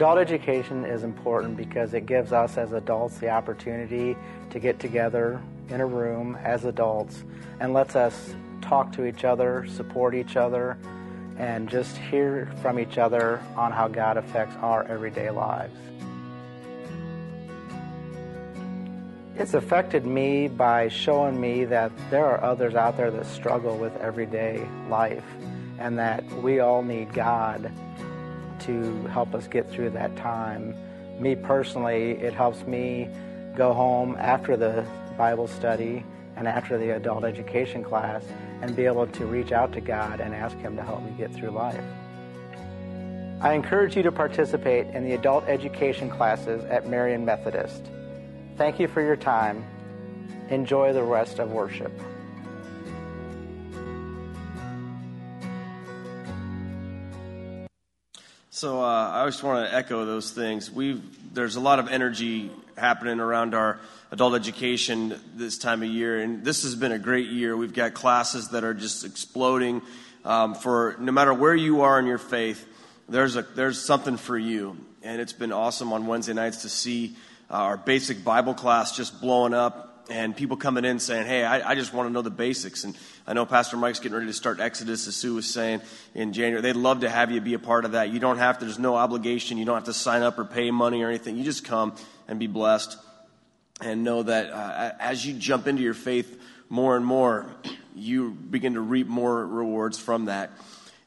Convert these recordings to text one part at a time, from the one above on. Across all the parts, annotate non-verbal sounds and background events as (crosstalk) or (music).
Adult education is important because it gives us as adults the opportunity to get together in a room as adults and lets us talk to each other, support each other, and just hear from each other on how God affects our everyday lives. It's affected me by showing me that there are others out there that struggle with everyday life and that we all need God to help us get through that time. Me personally, it helps me go home after the Bible study and after the adult education class and be able to reach out to God and ask Him to help me get through life. I encourage you to participate in the adult education classes at Marion Methodist. Thank you for your time. Enjoy the rest of worship. So uh, I just want to echo those things. We there's a lot of energy happening around our adult education this time of year, and this has been a great year. We've got classes that are just exploding. Um, for no matter where you are in your faith, there's a there's something for you, and it's been awesome on Wednesday nights to see uh, our basic Bible class just blowing up and people coming in saying, Hey, I, I just want to know the basics. And I know Pastor Mike's getting ready to start Exodus, as Sue was saying in January. They'd love to have you be a part of that. You don't have to, there's no obligation. You don't have to sign up or pay money or anything. You just come and be blessed and know that uh, as you jump into your faith more and more, you begin to reap more rewards from that.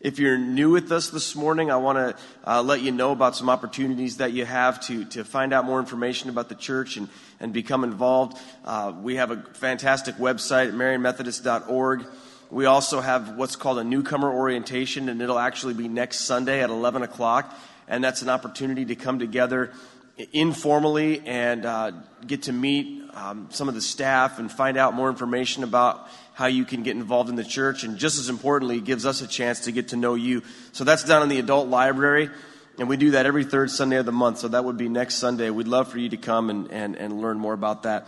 If you're new with us this morning, I want to uh, let you know about some opportunities that you have to, to find out more information about the church and, and become involved. Uh, we have a fantastic website at marionmethodist.org. We also have what's called a newcomer orientation, and it'll actually be next Sunday at 11 o'clock. And that's an opportunity to come together informally and uh, get to meet um, some of the staff and find out more information about how you can get involved in the church. And just as importantly, it gives us a chance to get to know you. So that's down in the adult library. And we do that every third Sunday of the month. So that would be next Sunday. We'd love for you to come and, and, and learn more about that.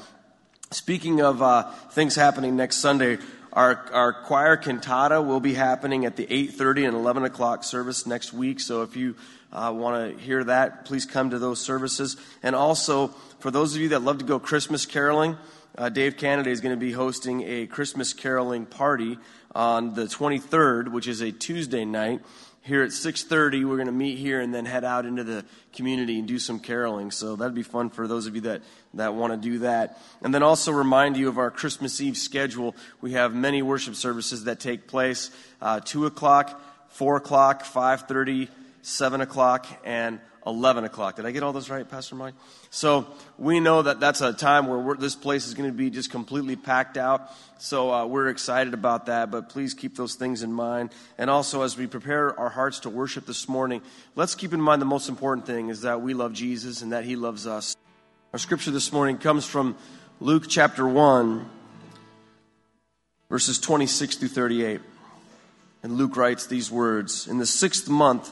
Speaking of uh, things happening next Sunday, our, our choir cantata will be happening at the 8.30 and 11 o'clock service next week. So if you uh, want to hear that, please come to those services. And also, for those of you that love to go Christmas caroling, uh, Dave Canada is going to be hosting a Christmas caroling party on the 23rd, which is a Tuesday night. Here at 6:30, we're going to meet here and then head out into the community and do some caroling. So that'd be fun for those of you that that want to do that. And then also remind you of our Christmas Eve schedule. We have many worship services that take place: uh, two o'clock, four o'clock, 5:30, seven o'clock, and 11 o'clock. Did I get all those right, Pastor Mike? So we know that that's a time where this place is going to be just completely packed out. So uh, we're excited about that, but please keep those things in mind. And also, as we prepare our hearts to worship this morning, let's keep in mind the most important thing is that we love Jesus and that he loves us. Our scripture this morning comes from Luke chapter 1, verses 26 through 38. And Luke writes these words In the sixth month,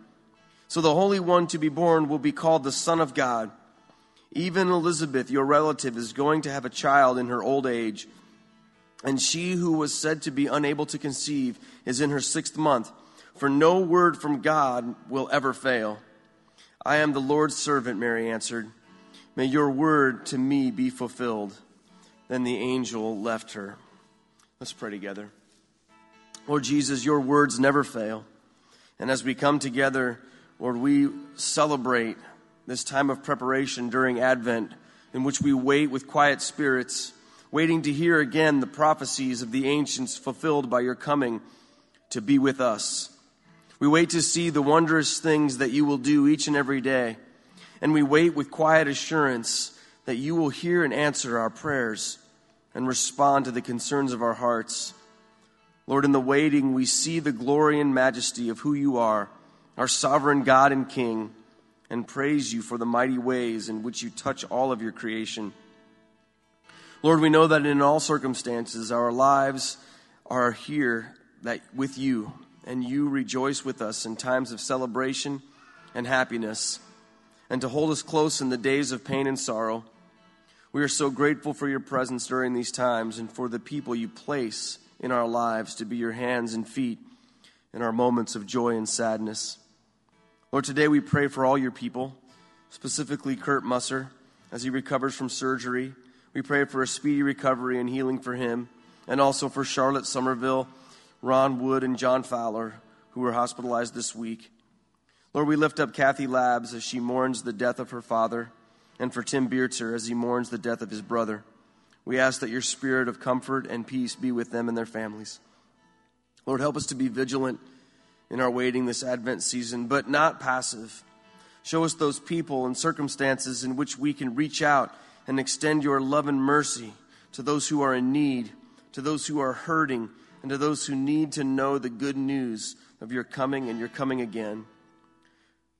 So the Holy One to be born will be called the Son of God. Even Elizabeth, your relative, is going to have a child in her old age. And she who was said to be unable to conceive is in her sixth month, for no word from God will ever fail. I am the Lord's servant, Mary answered. May your word to me be fulfilled. Then the angel left her. Let's pray together. Lord Jesus, your words never fail. And as we come together, Lord, we celebrate this time of preparation during Advent in which we wait with quiet spirits, waiting to hear again the prophecies of the ancients fulfilled by your coming to be with us. We wait to see the wondrous things that you will do each and every day, and we wait with quiet assurance that you will hear and answer our prayers and respond to the concerns of our hearts. Lord, in the waiting, we see the glory and majesty of who you are, our sovereign God and King and praise you for the mighty ways in which you touch all of your creation. Lord, we know that in all circumstances our lives are here that with you and you rejoice with us in times of celebration and happiness and to hold us close in the days of pain and sorrow. We are so grateful for your presence during these times and for the people you place in our lives to be your hands and feet in our moments of joy and sadness. Lord, today we pray for all your people, specifically Kurt Musser, as he recovers from surgery. We pray for a speedy recovery and healing for him, and also for Charlotte Somerville, Ron Wood, and John Fowler, who were hospitalized this week. Lord, we lift up Kathy Labs as she mourns the death of her father, and for Tim Beertzer as he mourns the death of his brother. We ask that your spirit of comfort and peace be with them and their families. Lord, help us to be vigilant in our waiting this Advent season, but not passive. Show us those people and circumstances in which we can reach out and extend your love and mercy to those who are in need, to those who are hurting, and to those who need to know the good news of your coming and your coming again.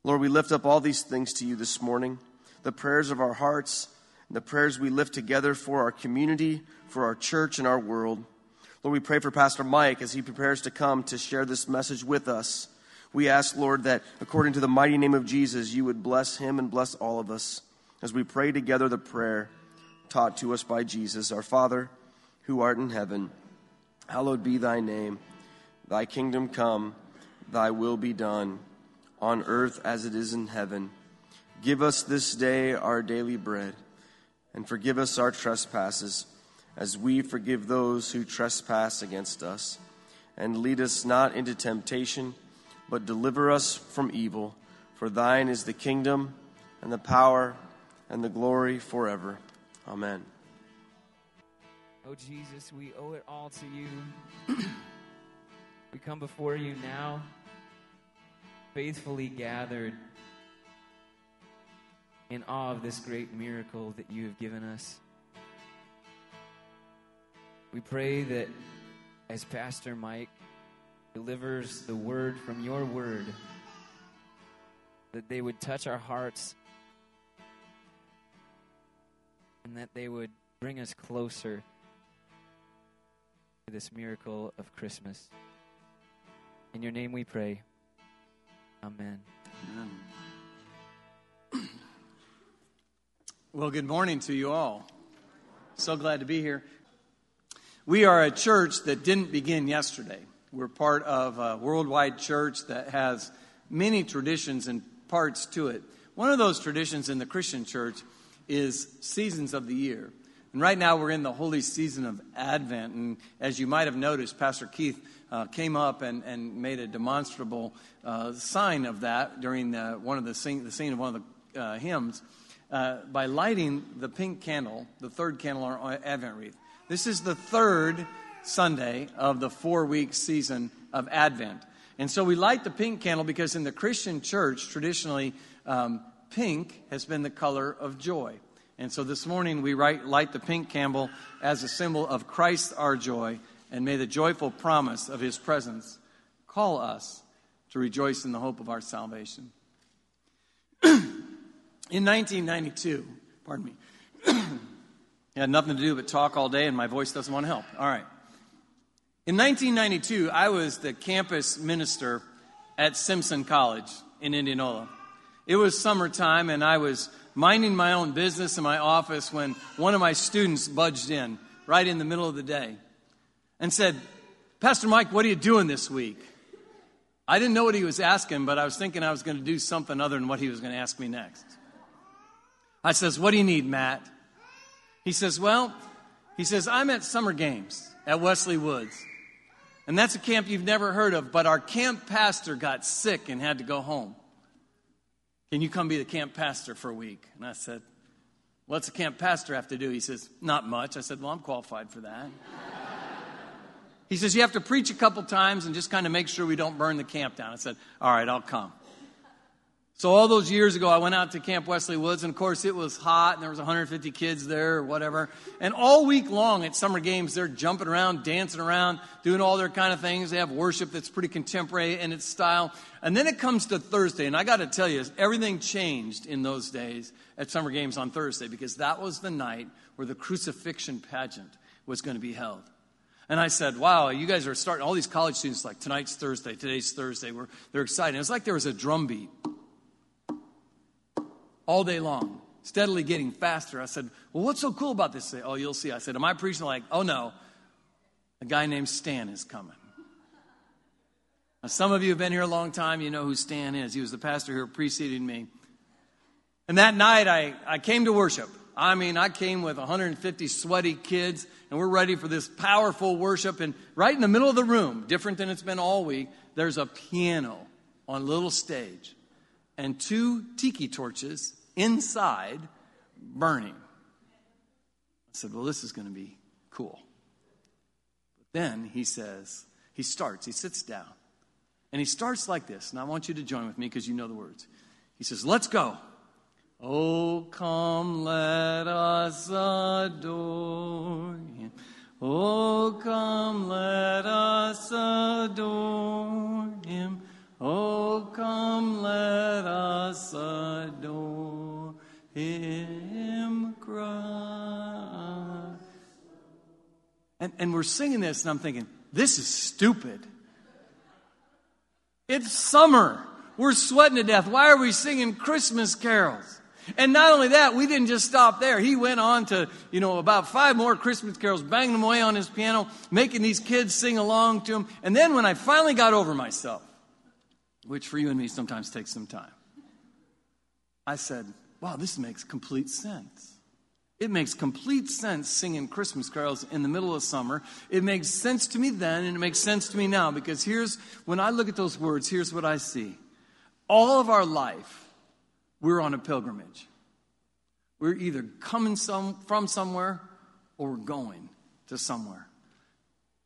Lord, we lift up all these things to you this morning the prayers of our hearts, and the prayers we lift together for our community, for our church, and our world. Lord, we pray for Pastor Mike as he prepares to come to share this message with us. We ask, Lord, that according to the mighty name of Jesus, you would bless him and bless all of us as we pray together the prayer taught to us by Jesus, our Father, who art in heaven. Hallowed be thy name. Thy kingdom come, thy will be done, on earth as it is in heaven. Give us this day our daily bread, and forgive us our trespasses as we forgive those who trespass against us. And lead us not into temptation, but deliver us from evil. For thine is the kingdom, and the power, and the glory forever. Amen. Oh, Jesus, we owe it all to you. we come before you now, faithfully gathered in awe of this great miracle that you have given us. We pray that as Pastor Mike delivers the word from your word, that they would touch our hearts and that they would bring us closer to this miracle of Christmas. In your name we pray. Amen. Amen. Well, good morning to you all. So glad to be here. We are a church that didn't begin yesterday. We're part of a worldwide church that has many traditions and parts to it. One of those traditions in the Christian church is seasons of the year. And right now we're in the holy season of Advent. And as you might have noticed, Pastor Keith uh, came up and, and made a demonstrable uh, sign of that during the, one of the, sing, the scene of one of the uh, hymns uh, by lighting the pink candle, the third candle on our Advent wreath. This is the third Sunday of the four week season of Advent. And so we light the pink candle because in the Christian church, traditionally, um, pink has been the color of joy. And so this morning we light the pink candle as a symbol of Christ our joy, and may the joyful promise of his presence call us to rejoice in the hope of our salvation. (clears throat) in 1992, pardon me, (clears throat) Had nothing to do but talk all day, and my voice doesn't want to help. All right. In 1992, I was the campus minister at Simpson College in Indianola. It was summertime, and I was minding my own business in my office when one of my students budged in right in the middle of the day and said, Pastor Mike, what are you doing this week? I didn't know what he was asking, but I was thinking I was going to do something other than what he was going to ask me next. I says, What do you need, Matt? He says, Well, he says, I'm at summer games at Wesley Woods. And that's a camp you've never heard of, but our camp pastor got sick and had to go home. Can you come be the camp pastor for a week? And I said, What's a camp pastor have to do? He says, Not much. I said, Well, I'm qualified for that. he says, You have to preach a couple times and just kind of make sure we don't burn the camp down. I said, All right, I'll come. So all those years ago, I went out to Camp Wesley Woods, and of course it was hot, and there was 150 kids there or whatever. And all week long at summer games, they're jumping around, dancing around, doing all their kind of things. They have worship that's pretty contemporary in its style. And then it comes to Thursday, and I got to tell you, everything changed in those days at summer games on Thursday because that was the night where the crucifixion pageant was going to be held. And I said, wow, you guys are starting, all these college students, like, tonight's Thursday, today's Thursday, we're, they're excited. It was like there was a drum beat all day long, steadily getting faster. I said, Well, what's so cool about this? Say, oh, you'll see. I said, Am I preaching like, oh no, a guy named Stan is coming. Now, some of you have been here a long time, you know who Stan is. He was the pastor who preceded me. And that night, I, I came to worship. I mean, I came with 150 sweaty kids, and we're ready for this powerful worship. And right in the middle of the room, different than it's been all week, there's a piano on a little stage and two tiki torches inside burning. I said, Well, this is going to be cool. But then he says, He starts, he sits down, and he starts like this. And I want you to join with me because you know the words. He says, Let's go. Oh, come, let us adore him. Oh, come, let us adore him. Oh, come, let us adore him, Christ. And, and we're singing this, and I'm thinking, this is stupid. It's summer. We're sweating to death. Why are we singing Christmas carols? And not only that, we didn't just stop there. He went on to, you know, about five more Christmas carols, banging them away on his piano, making these kids sing along to him. And then when I finally got over myself, which for you and me sometimes takes some time. I said, wow, this makes complete sense. It makes complete sense singing Christmas carols in the middle of summer. It makes sense to me then, and it makes sense to me now because here's, when I look at those words, here's what I see. All of our life, we're on a pilgrimage. We're either coming some, from somewhere or we're going to somewhere.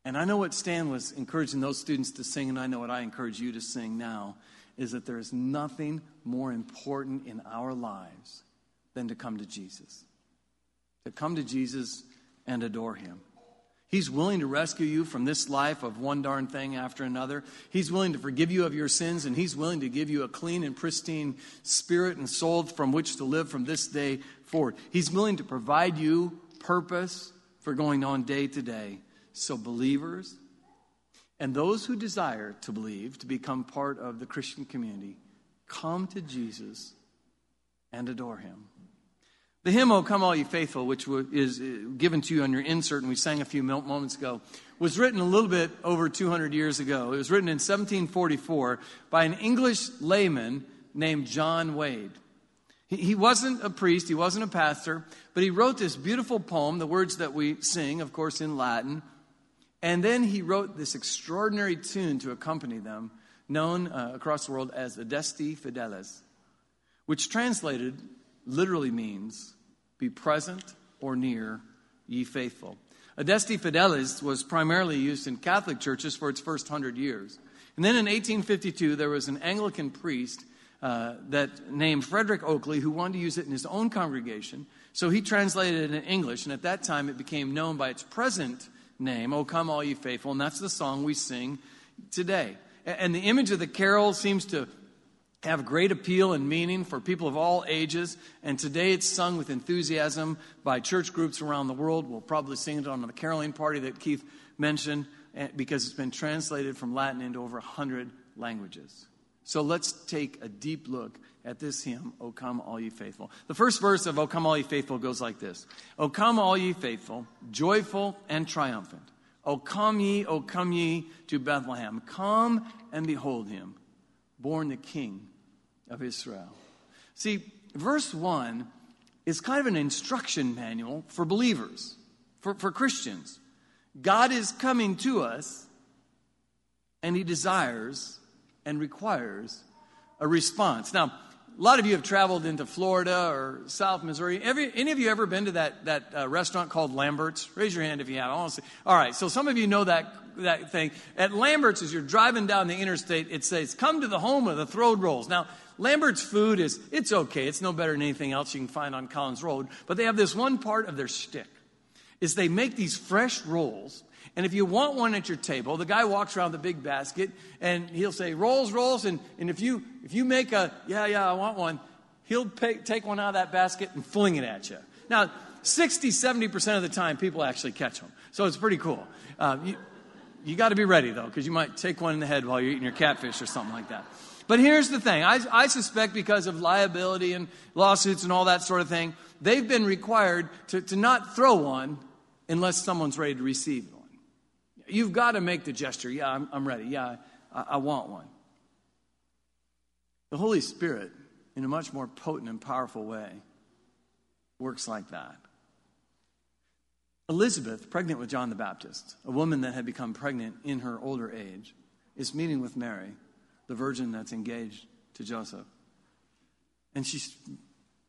And I know what Stan was encouraging those students to sing, and I know what I encourage you to sing now is that there is nothing more important in our lives than to come to Jesus. To come to Jesus and adore Him. He's willing to rescue you from this life of one darn thing after another. He's willing to forgive you of your sins, and He's willing to give you a clean and pristine spirit and soul from which to live from this day forward. He's willing to provide you purpose for going on day to day. So, believers and those who desire to believe, to become part of the Christian community, come to Jesus and adore him. The hymn, O Come All Ye Faithful, which is uh, given to you on your insert, and we sang a few moments ago, was written a little bit over 200 years ago. It was written in 1744 by an English layman named John Wade. He wasn't a priest, he wasn't a pastor, but he wrote this beautiful poem, the words that we sing, of course, in Latin, and then he wrote this extraordinary tune to accompany them, known uh, across the world as the Adeste Fideles, which translated literally means be present or near, ye faithful. Adeste Fideles was primarily used in Catholic churches for its first hundred years. And then in 1852, there was an Anglican priest uh, that named Frederick Oakeley who wanted to use it in his own congregation. So he translated it in English, and at that time it became known by its present name, O come all ye faithful, and that's the song we sing today. And the image of the carol seems to have great appeal and meaning for people of all ages. And today it's sung with enthusiasm by church groups around the world. We'll probably sing it on the caroling party that Keith mentioned eh, because it's been translated from Latin into over 100 languages. So let's take a deep look at this hymn, O come all ye faithful. The first verse of O come all ye faithful goes like this O come all ye faithful, joyful and triumphant. O come ye, O come ye to Bethlehem. Come and behold him, born the King of Israel. See, verse 1 is kind of an instruction manual for believers, for, for Christians. God is coming to us, and he desires and requires a response. Now, a lot of you have traveled into Florida or South Missouri. Every, any of you ever been to that, that uh, restaurant called Lambert's? Raise your hand if you have. All right, so some of you know that, that thing. At Lambert's, as you're driving down the interstate, it says, come to the home of the throwed rolls. Now, Lambert's food is, it's okay. It's no better than anything else you can find on Collins Road. But they have this one part of their stick is they make these fresh rolls and if you want one at your table, the guy walks around the big basket and he'll say, rolls, rolls. And, and if, you, if you make a, yeah, yeah, I want one, he'll pay, take one out of that basket and fling it at you. Now, 60, 70% of the time, people actually catch them. So it's pretty cool. Um, you you got to be ready, though, because you might take one in the head while you're eating your catfish or something like that. But here's the thing I, I suspect because of liability and lawsuits and all that sort of thing, they've been required to, to not throw one unless someone's ready to receive one. You've got to make the gesture. Yeah, I'm, I'm ready. Yeah, I, I want one. The Holy Spirit, in a much more potent and powerful way, works like that. Elizabeth, pregnant with John the Baptist, a woman that had become pregnant in her older age, is meeting with Mary, the virgin that's engaged to Joseph. And she's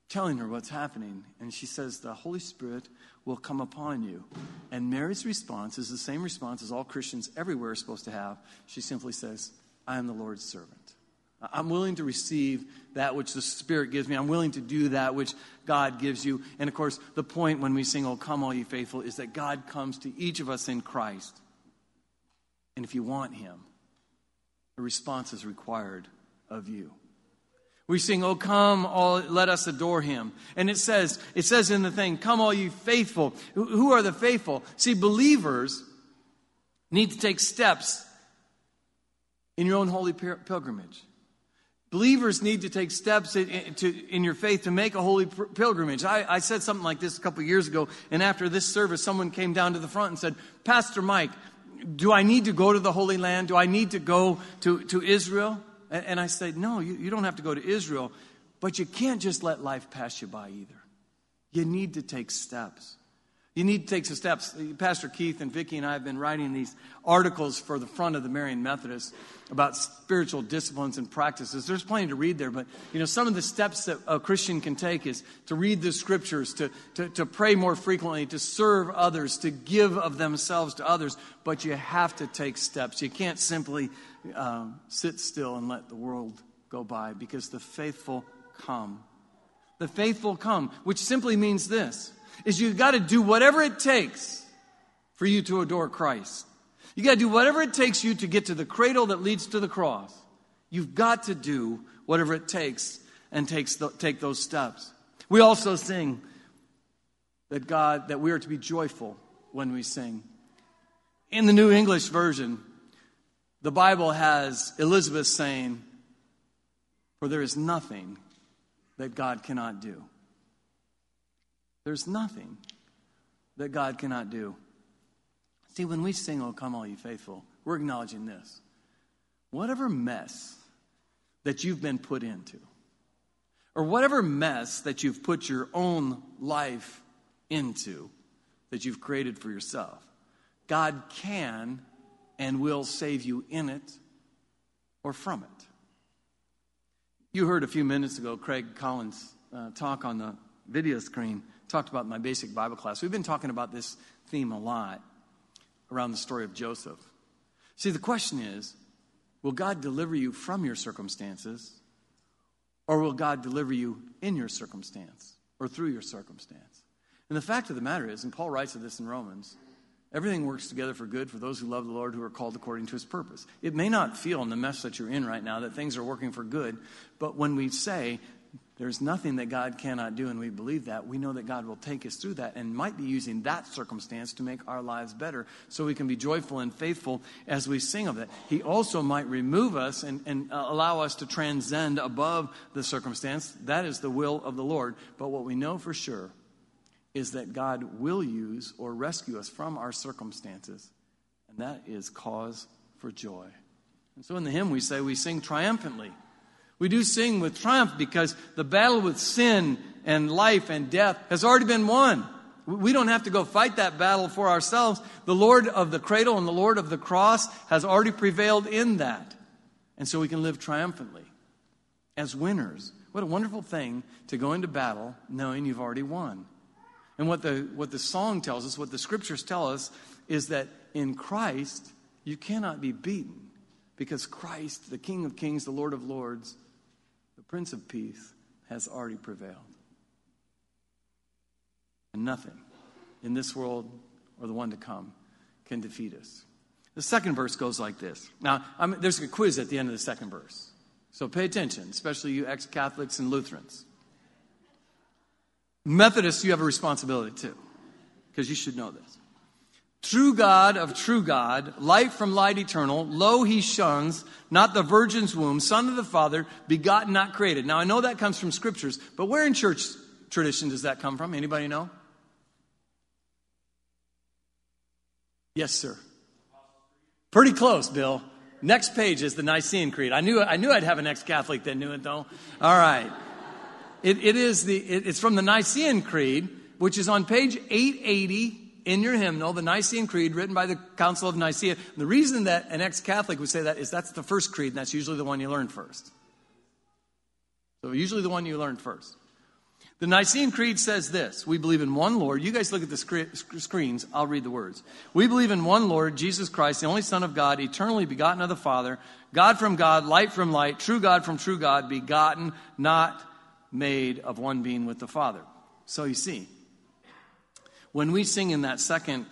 telling her what's happening. And she says, The Holy Spirit will come upon you. And Mary's response is the same response as all Christians everywhere are supposed to have. She simply says, I am the Lord's servant. I'm willing to receive that which the Spirit gives me. I'm willing to do that which God gives you. And of course, the point when we sing, Oh, come, all ye faithful, is that God comes to each of us in Christ. And if you want Him, a response is required of you. We sing, Oh, come, all, let us adore him. And it says, it says in the thing, Come, all you faithful. Who are the faithful? See, believers need to take steps in your own holy pilgrimage. Believers need to take steps in, to, in your faith to make a holy pilgrimage. I, I said something like this a couple years ago, and after this service, someone came down to the front and said, Pastor Mike, do I need to go to the Holy Land? Do I need to go to, to Israel? And I said, No, you, you don't have to go to Israel, but you can't just let life pass you by either. You need to take steps. You need to take some steps. Pastor Keith and Vicki and I have been writing these articles for the front of the Marion Methodist about spiritual disciplines and practices. There's plenty to read there, but you know, some of the steps that a Christian can take is to read the scriptures, to, to, to pray more frequently, to serve others, to give of themselves to others. But you have to take steps. You can't simply um, sit still and let the world go by because the faithful come. The faithful come, which simply means this is you've got to do whatever it takes for you to adore Christ. You got to do whatever it takes you to get to the cradle that leads to the cross. You've got to do whatever it takes and takes the, take those steps. We also sing that God that we are to be joyful when we sing. In the New English version, the Bible has Elizabeth saying, For there is nothing that God cannot do. There's nothing that God cannot do. See, when we sing, Oh, come, all you faithful, we're acknowledging this. Whatever mess that you've been put into, or whatever mess that you've put your own life into, that you've created for yourself, God can and will save you in it or from it. You heard a few minutes ago Craig Collins uh, talk on the video screen talked about my basic Bible class. We've been talking about this theme a lot around the story of Joseph. See, the question is will God deliver you from your circumstances, or will God deliver you in your circumstance or through your circumstance? And the fact of the matter is, and Paul writes of this in Romans, everything works together for good for those who love the Lord who are called according to his purpose. It may not feel in the mess that you're in right now that things are working for good, but when we say there's nothing that God cannot do, and we believe that. We know that God will take us through that and might be using that circumstance to make our lives better so we can be joyful and faithful as we sing of it. He also might remove us and, and uh, allow us to transcend above the circumstance. That is the will of the Lord. But what we know for sure is that God will use or rescue us from our circumstances, and that is cause for joy. And so in the hymn, we say we sing triumphantly. We do sing with triumph because the battle with sin and life and death has already been won. We don't have to go fight that battle for ourselves. The Lord of the cradle and the Lord of the cross has already prevailed in that. And so we can live triumphantly as winners What a wonderful thing to go into battle knowing you've already won. And what the, what the song tells us, what the scriptures tell us, is that in Christ, you cannot be beaten because Christ, the King of Kings, the Lord of Lords, the Prince of Peace, has already prevailed. And nothing in this world or the one to come can defeat us. The second verse goes like this. Now, I'm, there's a quiz at the end of the second verse. So pay attention, especially you ex Catholics and Lutherans. Methodists, you have a responsibility too, because you should know this. True God of true God, light from light eternal, lo he shuns, not the virgin's womb, son of the Father, begotten, not created. Now I know that comes from scriptures, but where in church tradition does that come from? Anybody know? Yes, sir. Pretty close, Bill. Next page is the Nicene Creed. I knew, I knew I'd have an ex Catholic that knew it, though. All right. It, it is the, it, it's from the Nicene Creed, which is on page 880 in your hymnal, the Nicene Creed, written by the Council of Nicaea. And the reason that an ex Catholic would say that is that's the first creed, and that's usually the one you learn first. So, usually the one you learn first. The Nicene Creed says this We believe in one Lord. You guys look at the screens, I'll read the words. We believe in one Lord, Jesus Christ, the only Son of God, eternally begotten of the Father, God from God, light from light, true God from true God, begotten, not made of one being with the Father. So you see, when we sing in that second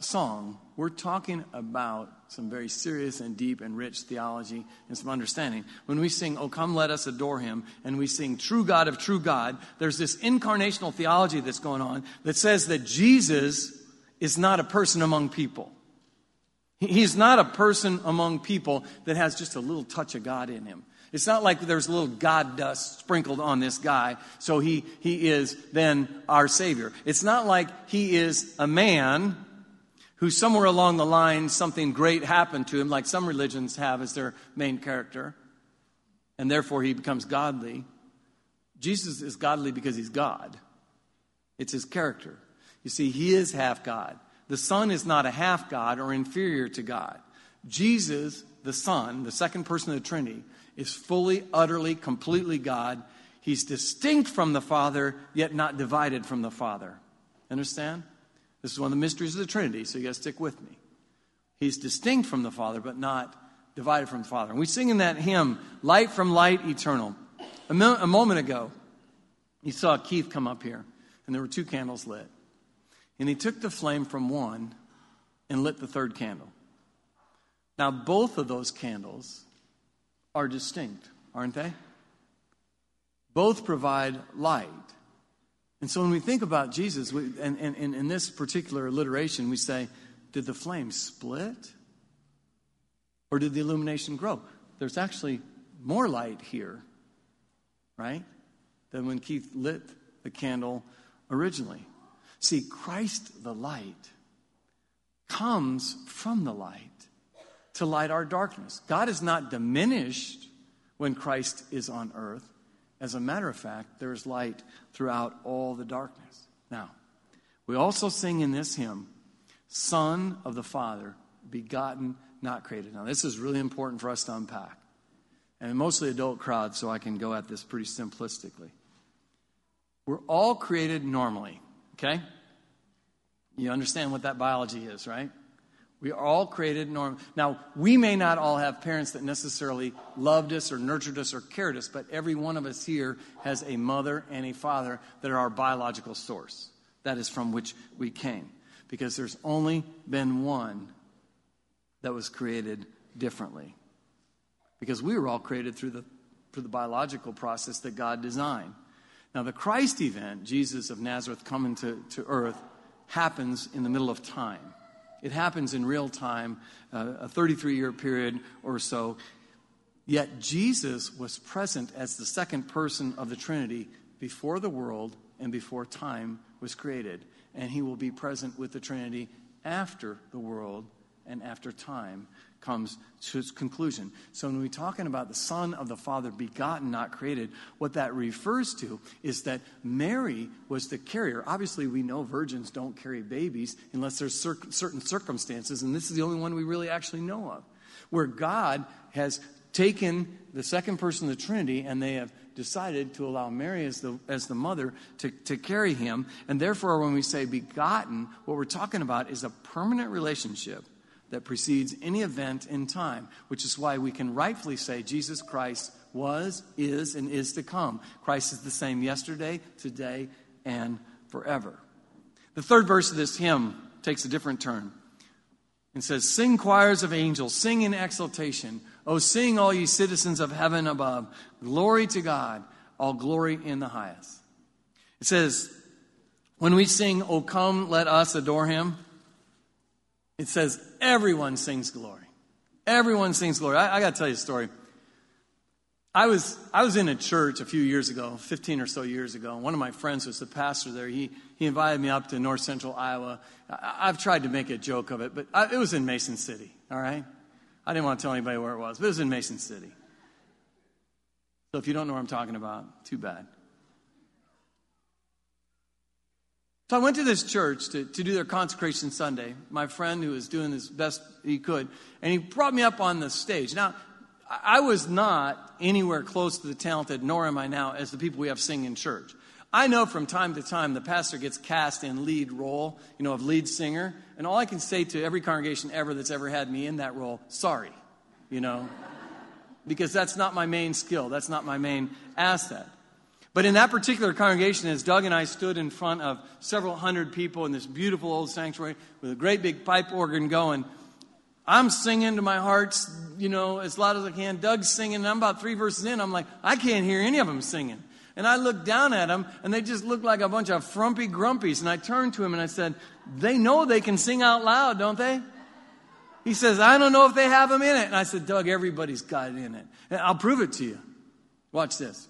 song, we're talking about some very serious and deep and rich theology and some understanding. When we sing, Oh, come, let us adore him, and we sing, True God of true God, there's this incarnational theology that's going on that says that Jesus is not a person among people. He's not a person among people that has just a little touch of God in him. It's not like there's a little God dust sprinkled on this guy, so he, he is then our Savior. It's not like he is a man who somewhere along the line something great happened to him, like some religions have as their main character, and therefore he becomes godly. Jesus is godly because he's God, it's his character. You see, he is half God. The Son is not a half God or inferior to God. Jesus, the Son, the second person of the Trinity, is fully, utterly, completely God. He's distinct from the Father, yet not divided from the Father. Understand? This is one of the mysteries of the Trinity, so you got to stick with me. He's distinct from the Father, but not divided from the Father. And we sing in that hymn, Light from Light Eternal. A, mo- a moment ago, you saw Keith come up here, and there were two candles lit. And he took the flame from one and lit the third candle. Now, both of those candles are distinct, aren't they? Both provide light. And so when we think about Jesus, we, and, and, and in this particular alliteration, we say, did the flame split? Or did the illumination grow? There's actually more light here, right? Than when Keith lit the candle originally. See, Christ the light comes from the light to light our darkness. God is not diminished when Christ is on earth. As a matter of fact, there is light throughout all the darkness. Now, we also sing in this hymn, Son of the Father, begotten, not created. Now, this is really important for us to unpack. And mostly adult crowd, so I can go at this pretty simplistically. We're all created normally, okay? You understand what that biology is, right? We are all created normal. Now, we may not all have parents that necessarily loved us or nurtured us or cared us, but every one of us here has a mother and a father that are our biological source. That is from which we came. Because there's only been one that was created differently. Because we were all created through the, through the biological process that God designed. Now, the Christ event, Jesus of Nazareth coming to, to earth, happens in the middle of time. It happens in real time, uh, a 33 year period or so. Yet Jesus was present as the second person of the Trinity before the world and before time was created. And he will be present with the Trinity after the world and after time comes to its conclusion. So when we're talking about the Son of the Father, begotten, not created, what that refers to is that Mary was the carrier. Obviously, we know virgins don't carry babies unless there's cer- certain circumstances, and this is the only one we really actually know of, where God has taken the second person of the Trinity and they have decided to allow Mary as the, as the mother to, to carry him. And therefore, when we say begotten, what we're talking about is a permanent relationship that precedes any event in time, which is why we can rightfully say Jesus Christ was, is, and is to come. Christ is the same yesterday, today, and forever. The third verse of this hymn takes a different turn and says, Sing choirs of angels, sing in exultation. Oh, sing, all ye citizens of heaven above. Glory to God, all glory in the highest. It says, when we sing, Oh, come, let us adore him, it says, everyone sings glory. Everyone sings glory. I, I got to tell you a story. I was, I was in a church a few years ago, 15 or so years ago. One of my friends was the pastor there. He, he invited me up to north central Iowa. I, have tried to make a joke of it, but I, it was in Mason City, all right? I didn't want to tell anybody where it was, but it was in Mason City. So if you don't know what I'm talking about, too bad. So I went to this church to, to do their consecration Sunday. My friend, who was doing his best he could, and he brought me up on the stage. Now, I was not anywhere close to the talented, nor am I now, as the people we have sing in church. I know from time to time the pastor gets cast in lead role, you know, of lead singer, and all I can say to every congregation ever that's ever had me in that role, sorry, you know, (laughs) because that's not my main skill, that's not my main asset. But in that particular congregation, as Doug and I stood in front of several hundred people in this beautiful old sanctuary with a great big pipe organ going, I'm singing to my heart's, you know, as loud as I can. Doug's singing, and I'm about three verses in. I'm like, I can't hear any of them singing. And I looked down at them, and they just looked like a bunch of frumpy grumpies. And I turned to him and I said, They know they can sing out loud, don't they? He says, I don't know if they have them in it. And I said, Doug, everybody's got it in it. And I'll prove it to you. Watch this.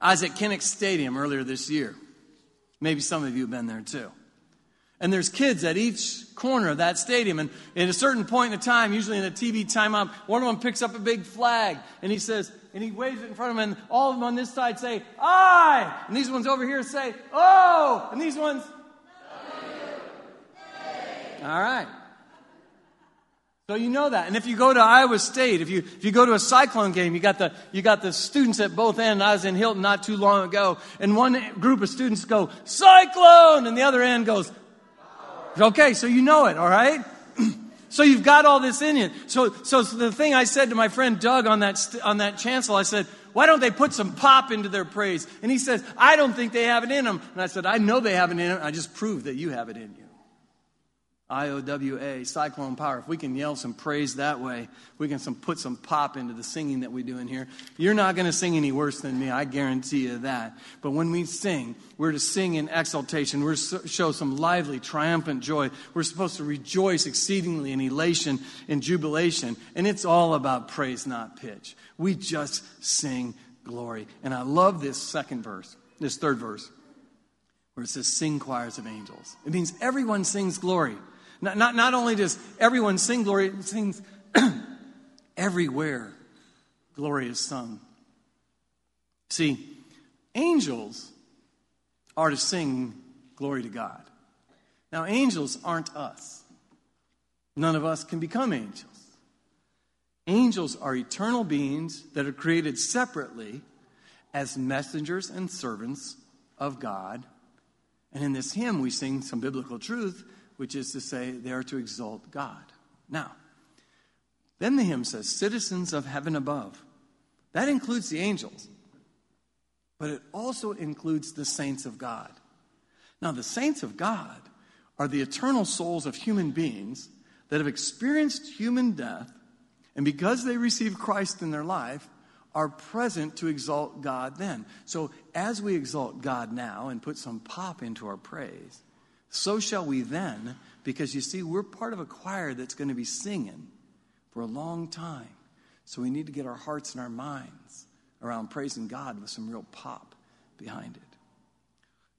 I was at Kinnick Stadium earlier this year. Maybe some of you have been there too. And there's kids at each corner of that stadium. And at a certain point in the time, usually in a TV timeout, one of them picks up a big flag and he says, and he waves it in front of them, and all of them on this side say, I. And these ones over here say, Oh. And these ones, All right. So you know that. And if you go to Iowa State, if you, if you go to a Cyclone game, you got, the, you got the students at both ends. I was in Hilton not too long ago, and one group of students go, Cyclone! And the other end goes, Okay, so you know it, all right? (clears throat) so you've got all this in you. So, so the thing I said to my friend Doug on that, on that chancel, I said, why don't they put some pop into their praise? And he says, I don't think they have it in them. And I said, I know they have it in them. I just proved that you have it in you. IOWA, Cyclone Power. If we can yell some praise that way, we can some, put some pop into the singing that we do in here. You're not going to sing any worse than me, I guarantee you that. But when we sing, we're to sing in exaltation. We're to show some lively, triumphant joy. We're supposed to rejoice exceedingly in elation and jubilation. And it's all about praise, not pitch. We just sing glory. And I love this second verse, this third verse, where it says, Sing choirs of angels. It means everyone sings glory. Not, not, not only does everyone sing glory, it sings (clears throat) everywhere glory is sung. See, angels are to sing glory to God. Now, angels aren't us. None of us can become angels. Angels are eternal beings that are created separately as messengers and servants of God. And in this hymn, we sing some biblical truth which is to say, they are to exalt God. Now, then the hymn says, citizens of heaven above. That includes the angels, but it also includes the saints of God. Now, the saints of God are the eternal souls of human beings that have experienced human death, and because they receive Christ in their life, are present to exalt God then. So, as we exalt God now and put some pop into our praise, so shall we then, because you see, we're part of a choir that's going to be singing for a long time. So we need to get our hearts and our minds around praising God with some real pop behind it.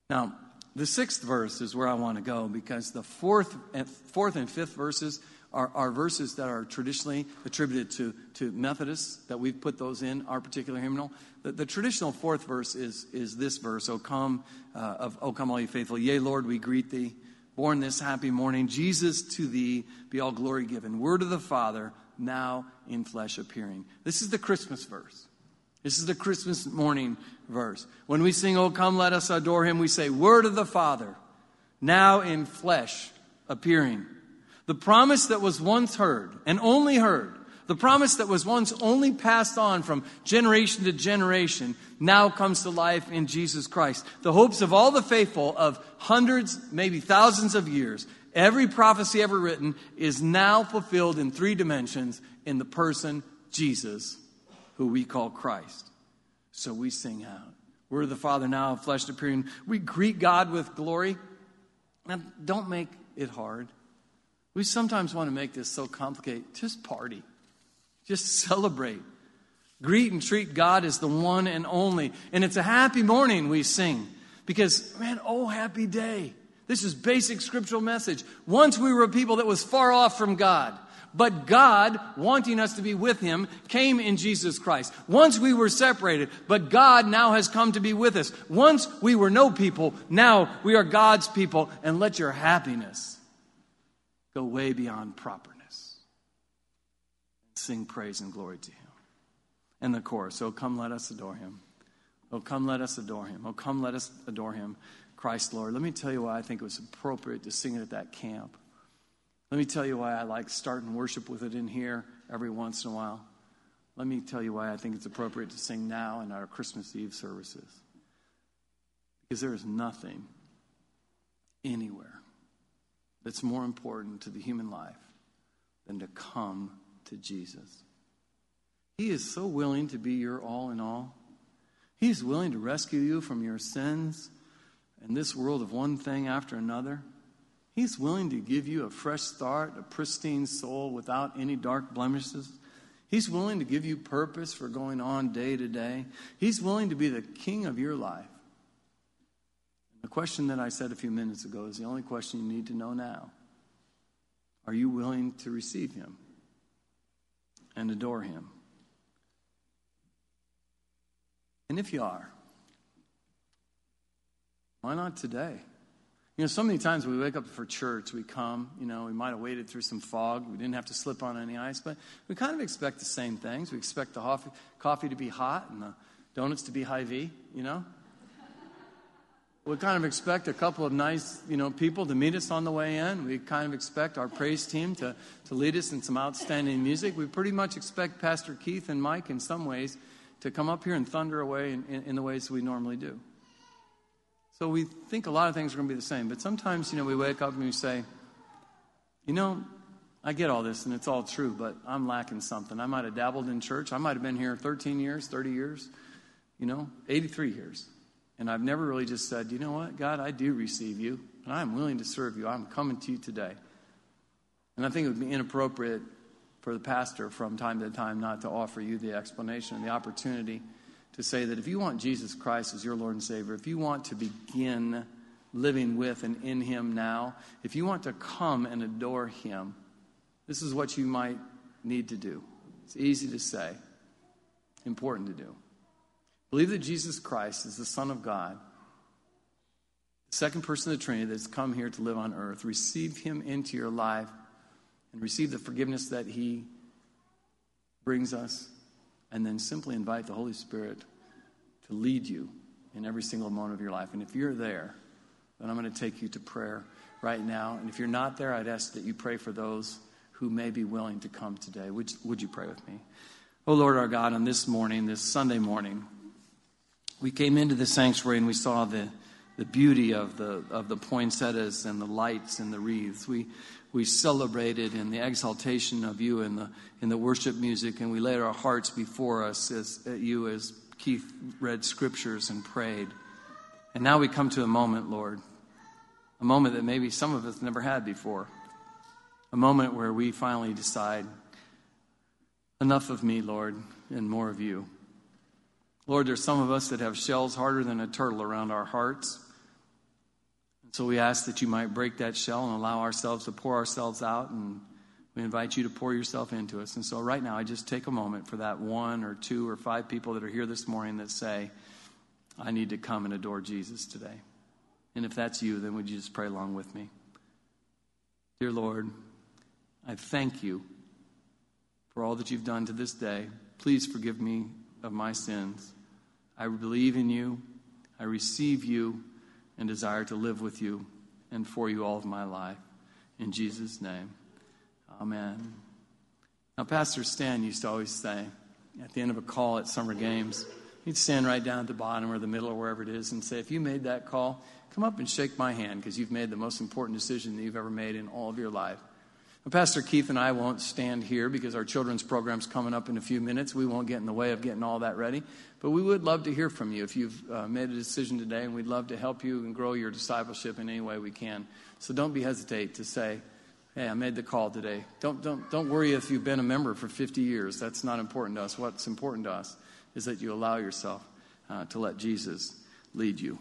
Now, the sixth verse is where I want to go because the fourth and, fourth and fifth verses are, are verses that are traditionally attributed to, to Methodists, that we've put those in our particular hymnal. The, the traditional fourth verse is, is this verse, O come, uh, of, O come all ye faithful. Yea, Lord, we greet thee. Born this happy morning, Jesus to thee be all glory given. Word of the Father, now in flesh appearing. This is the Christmas verse. This is the Christmas morning verse. When we sing, Oh, come, let us adore him, we say, Word of the Father, now in flesh appearing. The promise that was once heard and only heard, the promise that was once only passed on from generation to generation, now comes to life in Jesus Christ. The hopes of all the faithful of hundreds, maybe thousands of years, every prophecy ever written is now fulfilled in three dimensions in the person Jesus, who we call Christ. So we sing out. We're the Father now flesh appearing. We greet God with glory. Now, don't make it hard. We sometimes want to make this so complicated. Just party. Just celebrate. Greet and treat God as the one and only. And it's a happy morning we sing because, man, oh, happy day. This is basic scriptural message. Once we were a people that was far off from God. But God, wanting us to be with Him, came in Jesus Christ. Once we were separated, but God now has come to be with us. Once we were no people, now we are God's people. And let your happiness go way beyond properness. Sing praise and glory to Him. And the chorus, Oh, come, let us adore Him. Oh, come, let us adore Him. Oh, come, let us adore Him. Christ Lord. Let me tell you why I think it was appropriate to sing it at that camp. Let me tell you why I like starting worship with it in here every once in a while. Let me tell you why I think it's appropriate to sing now in our Christmas Eve services. Because there is nothing anywhere that's more important to the human life than to come to Jesus. He is so willing to be your all in all. He's willing to rescue you from your sins and this world of one thing after another. He's willing to give you a fresh start, a pristine soul without any dark blemishes. He's willing to give you purpose for going on day to day. He's willing to be the king of your life. The question that I said a few minutes ago is the only question you need to know now. Are you willing to receive him and adore him? And if you are, why not today? You know, so many times we wake up for church, we come, you know, we might have waded through some fog, we didn't have to slip on any ice, but we kind of expect the same things. We expect the coffee, coffee to be hot and the donuts to be Hy-Vee, you know? We kind of expect a couple of nice, you know, people to meet us on the way in. We kind of expect our praise team to, to lead us in some outstanding music. We pretty much expect Pastor Keith and Mike, in some ways, to come up here and thunder away in, in, in the ways we normally do. So we think a lot of things are going to be the same. But sometimes, you know, we wake up and we say, you know, I get all this and it's all true, but I'm lacking something. I might have dabbled in church. I might have been here 13 years, 30 years, you know, 83 years. And I've never really just said, you know what, God, I do receive you and I'm willing to serve you. I'm coming to you today. And I think it would be inappropriate for the pastor from time to time not to offer you the explanation and the opportunity to say that if you want Jesus Christ as your Lord and Savior, if you want to begin living with and in Him now, if you want to come and adore Him, this is what you might need to do. It's easy to say, important to do. Believe that Jesus Christ is the Son of God, the second person of the Trinity that's come here to live on earth. Receive Him into your life and receive the forgiveness that He brings us and then simply invite the Holy Spirit to lead you in every single moment of your life. And if you're there, then I'm going to take you to prayer right now. And if you're not there, I'd ask that you pray for those who may be willing to come today. Would, would you pray with me? Oh, Lord our God, on this morning, this Sunday morning, we came into the sanctuary and we saw the, the beauty of the, of the poinsettias and the lights and the wreaths. We, we celebrated in the exaltation of you in the, in the worship music, and we laid our hearts before us as at you as Keith read scriptures and prayed. And now we come to a moment, Lord, a moment that maybe some of us never had before, a moment where we finally decide, enough of me, Lord, and more of you. Lord, there's some of us that have shells harder than a turtle around our hearts. And So we ask that you might break that shell and allow ourselves to pour ourselves out, and we invite you to pour yourself into us. And so right now, I just take a moment for that one or two or five people that are here this morning that say, I need to come and adore Jesus today. And if that's you, then would you just pray along with me? Dear Lord, I thank you for all that you've done to this day. Please forgive me of my sins. I believe in you, I receive you, and desire to live with you and for you all of my life. In Jesus' name, amen. Now, Pastor Stan used to always say at the end of a call at summer games, he'd stand right down at the bottom or the middle or wherever it is and say, If you made that call, come up and shake my hand because you've made the most important decision that you've ever made in all of your life. Pastor Keith and I won't stand here because our children's program's coming up in a few minutes. We won't get in the way of getting all that ready. But we would love to hear from you if you've uh, made a decision today, and we'd love to help you and grow your discipleship in any way we can. So don't be hesitate to say, "Hey, I made the call today." Don't don't don't worry if you've been a member for 50 years. That's not important to us. What's important to us is that you allow yourself uh, to let Jesus lead you.